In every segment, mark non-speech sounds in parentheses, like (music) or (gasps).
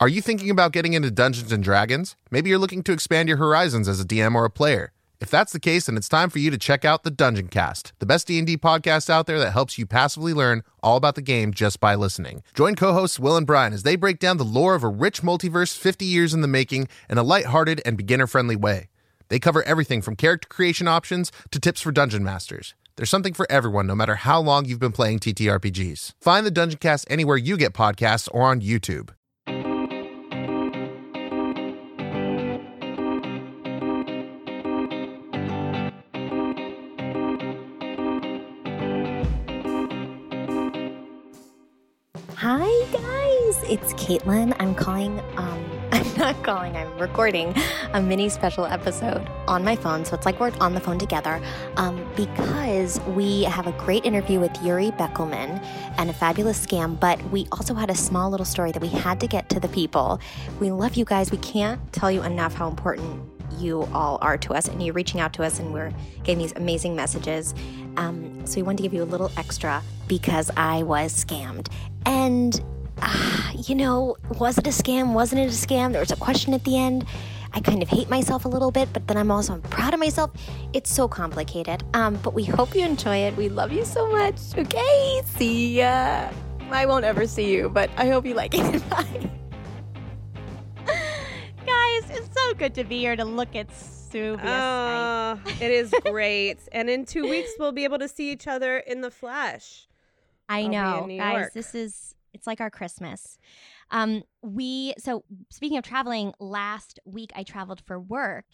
Are you thinking about getting into Dungeons and Dragons? Maybe you're looking to expand your horizons as a DM or a player. If that's the case, then it's time for you to check out the Dungeon Cast, the best D&D podcast out there that helps you passively learn all about the game just by listening. Join co-hosts Will and Brian as they break down the lore of a rich multiverse 50 years in the making in a lighthearted and beginner-friendly way. They cover everything from character creation options to tips for dungeon masters. There's something for everyone, no matter how long you've been playing TTRPGs. Find the Dungeon Cast anywhere you get podcasts or on YouTube. Caitlin. I'm calling. Um, (laughs) I'm not calling. I'm recording a mini special episode on my phone, so it's like we're on the phone together. Um, because we have a great interview with Yuri Beckelman and a fabulous scam, but we also had a small little story that we had to get to the people. We love you guys. We can't tell you enough how important you all are to us, and you're reaching out to us, and we're getting these amazing messages. Um, so we wanted to give you a little extra because I was scammed. And, uh, you know, was it a scam? Wasn't it a scam? There was a question at the end. I kind of hate myself a little bit, but then I'm also proud of myself. It's so complicated. Um, but we hope you enjoy it. We love you so much. Okay, see ya. I won't ever see you, but I hope you like it. (laughs) Bye. Guys, it's so good to be here to look at Suvia's Oh, it is (laughs) great. and in two weeks, we'll be able to see each other in the flesh. I I'll know, guys. York. This is it's like our Christmas. Um, we so speaking of traveling, last week I traveled for work,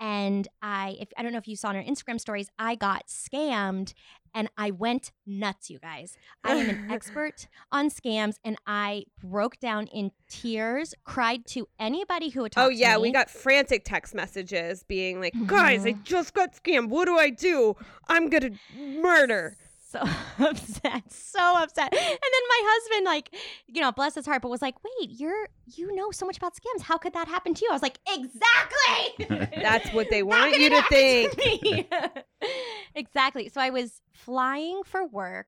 and I if I don't know if you saw in our Instagram stories, I got scammed, and I went nuts. You guys, I am an (laughs) expert on scams, and I broke down in tears, cried to anybody who would talk. Oh, yeah. We got frantic text messages being like, guys, I just got scammed. What do I do? I'm going to murder. So (laughs) upset, so upset. And then my husband, like, you know, bless his heart, but was like, "Wait, you're you know so much about scams. How could that happen to you?" I was like, "Exactly. (laughs) That's what they want you to think. me?" (laughs) exactly. So I was flying for work,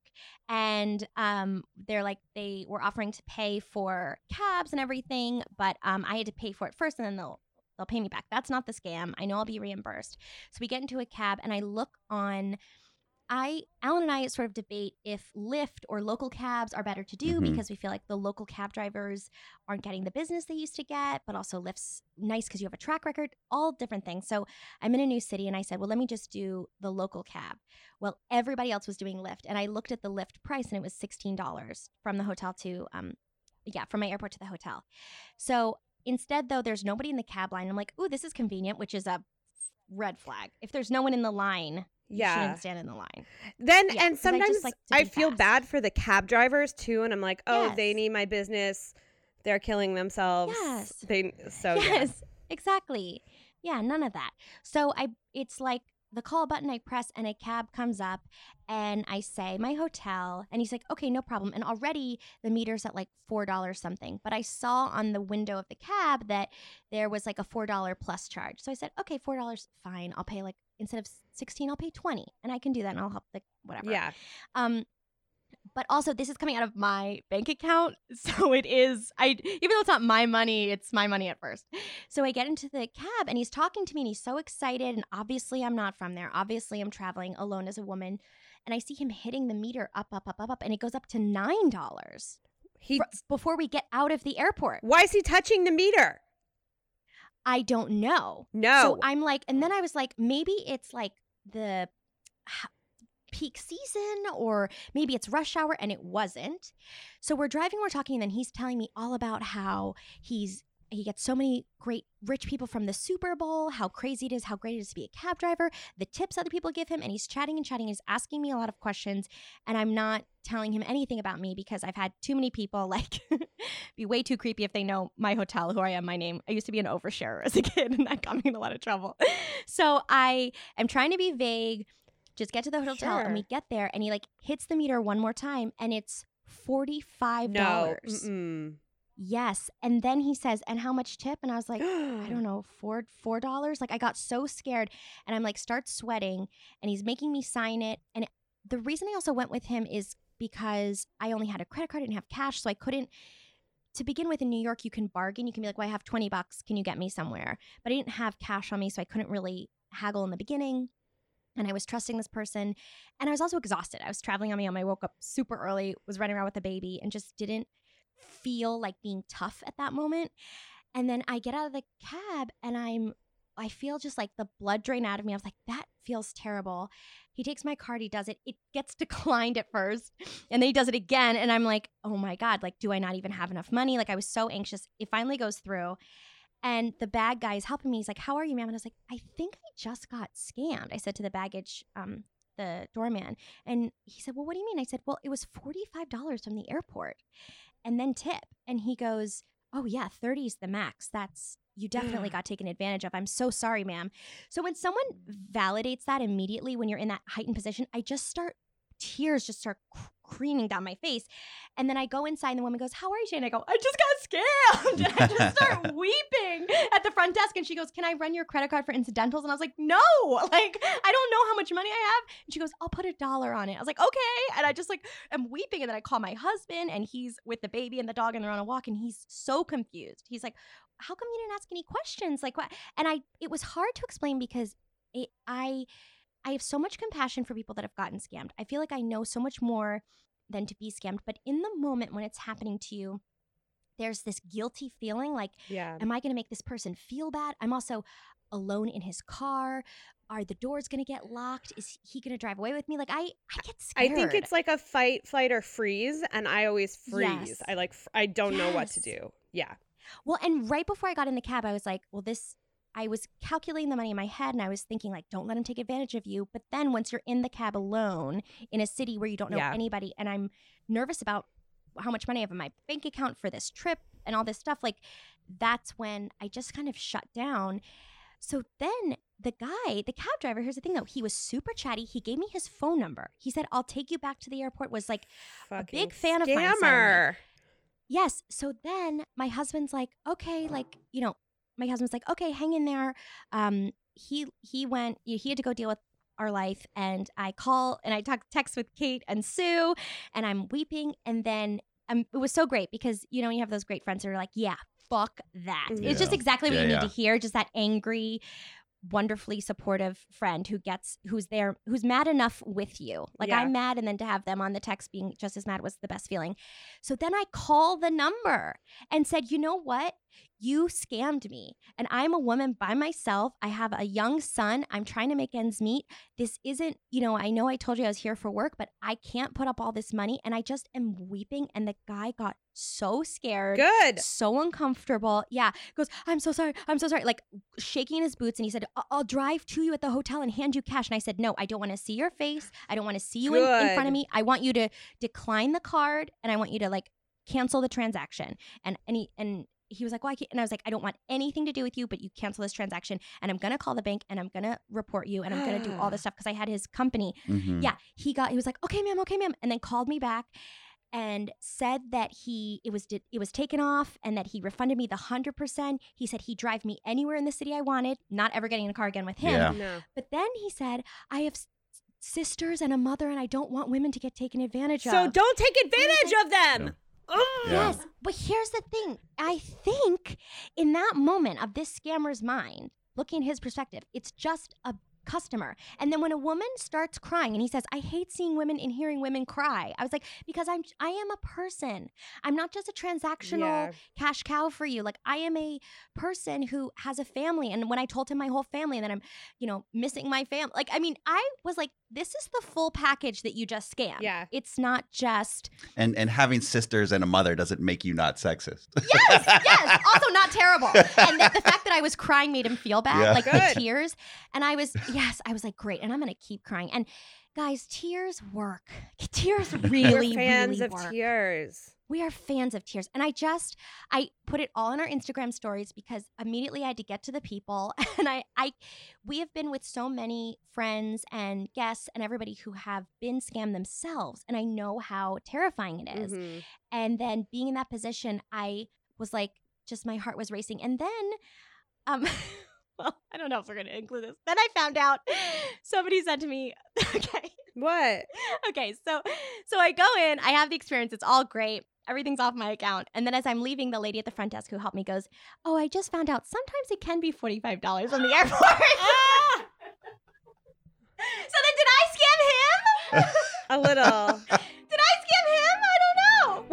and um, they're like they were offering to pay for cabs and everything, but um, I had to pay for it first, and then they'll they'll pay me back. That's not the scam. I know I'll be reimbursed. So we get into a cab, and I look on. I Alan and I sort of debate if Lyft or local cabs are better to do Mhm. because we feel like the local cab drivers aren't getting the business they used to get, but also Lyft's nice because you have a track record, all different things. So I'm in a new city and I said, well, let me just do the local cab. Well, everybody else was doing Lyft, and I looked at the Lyft price and it was $16 from the hotel to, um, yeah, from my airport to the hotel. So instead, though, there's nobody in the cab line. I'm like, ooh, this is convenient, which is a red flag. If there's no one in the line, you Yeah. shouldn't stand in the line. Then Yeah, and 'cause I just sometimes like I feel fast. bad for the cab drivers too, and I'm like, oh, they need my business. They're killing themselves. Yes. They so yeah. yes, exactly. Yeah, none of that. So I, it's like the call button I press and a cab comes up, and I say my hotel, and he's like, okay, no problem. And already the meter's at like four dollars something. But I saw on the window of the cab that there was like a four dollar plus charge. So I said, okay, four dollars, fine. I'll pay like instead of sixteen, I'll pay twenty, and I can do that, and I'll help the whatever. Yeah. Um, but also this is coming out of my bank account, (laughs) so it is. I even though it's not my money, it's my money at first. So I get into the cab and he's talking to me and he's so excited. And obviously I'm not from there. Obviously I'm traveling alone as a woman, and I see him hitting the meter up, up, up, up, up, and it goes up to nine dollars He before we get out of the airport. why is he touching the meter? I don't know. No. So I'm like, and then I was like, maybe it's like the peak season or maybe it's rush hour and it wasn't. So we're driving, we're talking, and then he's telling me all about how he's he gets so many great rich people from the Super Bowl, how crazy it is, how great it is to be a cab driver, the tips other people give him, and he's chatting and chatting, he's asking me a lot of questions, and I'm not telling him anything about me because I've had too many people (laughs) like be way too creepy if they know my hotel, who I am, my name. I used to be an oversharer as a kid, (laughs) and that got me in a lot of trouble. So I am trying to be vague. Just get to the hotel, and we get there, and he like hits the meter one more time, and it's forty five no. dollars. Mm-mm. Yes, and then he says, "And how much tip?" And I was like, I don't (gasps) know, four four dollars. Like I got so scared, and I'm like, start sweating, and he's making me sign it. And the reason I also went with him is because I only had a credit card, I didn't have cash, so I couldn't to begin with in New York, you can bargain. You can be like, well, I have 20 bucks. Can you get me somewhere? But I didn't have cash on me, so I couldn't really haggle in the beginning. And I was trusting this person. And I was also exhausted. I was traveling on my own. I woke up super early, was running around with a baby, and just didn't feel like being tough at that moment. And then I get out of the cab and I'm I feel just like the blood drain out of me. I was like, that feels terrible. He takes my card, he does it. It gets (laughs) declined at first, and then he does it again. And I'm like, oh my God, like, do I not even have enough money? Like, I was so anxious. It finally goes through. And the bag guy is helping me. He's like, How are you, ma'am? And I was like, I think I just got scammed. I said to the baggage, um, the doorman. And he said, Well, what do you mean? I said, Well, it was $45 from the airport and then tip. And he goes, Oh, yeah, 30 is the max. That's, you definitely got taken advantage of. I'm so sorry, ma'am. So when someone validates that immediately when you're in that heightened position, I just start, tears just start creaming down my face. And then I go inside and the woman goes, How are you, Shane? I go, I just got scammed. (laughs) And I just start (laughs) weeping at the front desk. And she goes, Can I run your credit card for incidentals? And I was like, No, (laughs) like, I don't know how much money I have. And she goes, I'll put a dollar on it. I was like, Okay. And I just like am weeping. And then I call my husband and he's with the baby and the dog and they're on a walk and he's so confused. He's like, How come you didn't ask any questions? Like, what? And I, it was hard to explain because it, I, I have so much compassion for people that have gotten scammed. I feel like I know so much more than to be scammed. But in the moment when it's happening to you, there's this guilty feeling like, Yeah. am I going to make this person feel bad? I'm also alone in his car. Are the doors going to get locked? Is he going to drive away with me? Like I, I get scared. I think it's like a fight, flight, or freeze, and I always freeze. Yes. I like, I don't know what to do. Yeah. Well, and right before I got in the cab, I was like, well, this, I was calculating the money in my head and I was thinking, like, don't let him take advantage of you. But then once you're in the cab alone in a city where you don't know Yeah. anybody, and I'm nervous about how much money I have in my bank account for this trip and all this stuff, like, that's when I just kind of shut down. So then the guy, the cab driver, here's the thing though, he was super chatty. He gave me his phone number. He said, I'll take you back to the airport, was like, Fucking big fan of mine. Yes. So then my husband's like, okay, like, you know, my husband's like, okay, hang in there. Um, he he went, he had to go deal with our life, and I call and I talk text with Kate and Sue, and I'm weeping, and then um, it was so great because you know you have those great friends that are like, yeah, fuck that. It's just exactly what Yeah, you need to hear, just that angry. Wonderfully supportive friend who gets who's there who's mad enough with you. Like Yeah. I'm mad, and then to have them on the text being just as mad was the best feeling. So then I call the number and said, you know what? You scammed me. And I'm a woman by myself. I have a young son. I'm trying to make ends meet. This isn't, you know, I know I told you I was here for work, but I can't put up all this money. And I just am weeping. And the guy got so scared. Good. So uncomfortable. Yeah. Goes, I'm so sorry. I'm so sorry. Like shaking his boots. And he said, "I- I'll drive to you at the hotel and hand you cash. And I said, No, I don't want to see your face. I don't want to see you in, in front of me. I want you to decline the card and I want you to like cancel the transaction. And and he and he was like, Well, I can't. And I was like, I don't want anything to do with you, but you cancel this transaction. And I'm gonna call the bank and I'm gonna report you and I'm gonna do all this (sighs) stuff because I had his company. Mhm. Yeah. He got he was like, Okay, ma'am, okay, ma'am, and then called me back and said that he it was it was taken off and that he refunded me the hundred percent. He said he'd drive me anywhere in the city I wanted, not ever getting in a car again with him. Yeah. No. But then he said, I have sisters and a mother and I don't want women to get taken advantage So of. So don't take advantage of them. Ugh. Oh, yeah. Yes, but here's the thing. I think in that moment of this scammer's mind, looking at his perspective, it's just a customer. And then when a woman starts crying and he says, "I hate seeing women and hearing women cry." I was like, "Because I'm I am a person. I'm not just a transactional Yeah. cash cow for you. Like I am a person who has a family." And when I told him my whole family and then I'm, you know, missing my family. Like I mean, I was like, "This is the full package that you just scammed." Yeah. It's not just And and having sisters and a mother doesn't make you not sexist. yes, yes. (laughs) Also not terrible. And the, the fact that I was crying made him feel bad, Yeah. like Good. the tears. And I was, yes, I was like, great. And I'm gonna keep crying. And guys, tears work. (laughs) Tears (laughs) really, We're fans really of work. tears. We are fans of tears. And I just, I put it all in our Instagram stories because immediately I had to get to the people. (laughs) And I, I, we have been with so many friends and guests and everybody who have been scammed themselves. And I know how terrifying it is. Mhm. And then being in that position, I was like, just my heart was racing. And then, um, well, I don't know if we're going to include this. Then I found out (gasps) somebody said to me, (laughs) okay, What? okay, so so I go in, I have the experience, it's all great. everything's off my account. And then as I'm leaving, the lady at the front desk who helped me goes, "Oh, I just found out sometimes it can be forty five dollars on the (gasps) airport." Ah! (laughs) so then, did I scam him? (laughs) A little.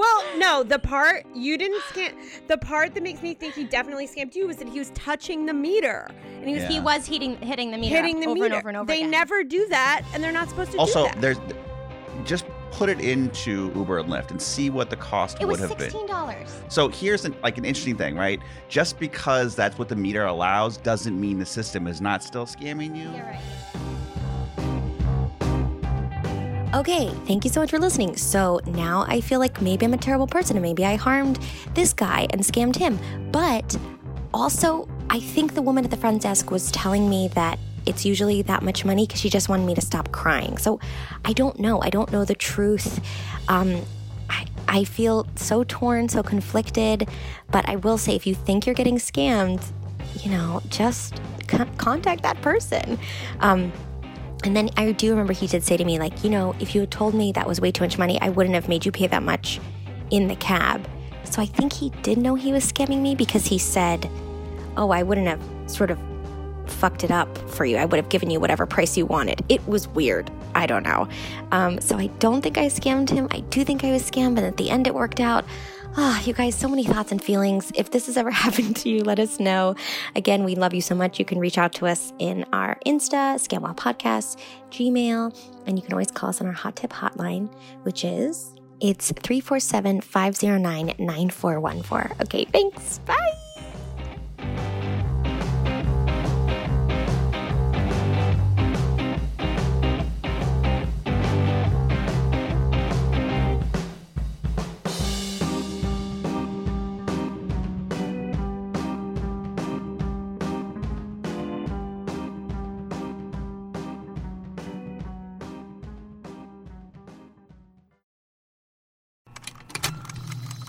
Well, no, the part you didn't scam. The part that makes me think he definitely scammed you was that he was touching the meter and he was Yeah. He was hitting hitting the meter, hitting the over meter. and over and over they again. never do that, and they're not supposed to Also, do that. there's just put it into Uber and Lyft and see what the cost It was would have been. sixteen dollars. So here's an, like an interesting thing, right? Just because that's what the meter allows doesn't mean the system is not still scamming you. You're right. Okay, thank you so much for listening. So now I feel like maybe I'm a terrible person and maybe I harmed this guy and scammed him. But also, I think the woman at the front desk was telling me that it's usually that much money because she just wanted me to stop crying. So I don't know. I don't know the truth. Um, I, I feel so torn, so conflicted. But I will say, if you think you're getting scammed, you know, just con- contact that person. Um, and then I do remember he did say to me, like, you know, if you had told me that was way too much money, I wouldn't have made you pay that much in the cab. So I think he did know he was scamming me because he said, oh, I wouldn't have sort of fucked it up for you. I would have given you whatever price you wanted. It was weird. I don't know. Um, so I don't think I scammed him. I do think I was scammed, but at the end it worked out. Ah, you guys, so many thoughts and feelings. If this has ever (laughs) happened to you, let us know. Again, we love you so much. You can reach out to us in our Insta, Scamwell Podcast, Gmail, and you can always call us on our hot tip hotline, which is it's 347-509-9414. Okay, thanks. Bye.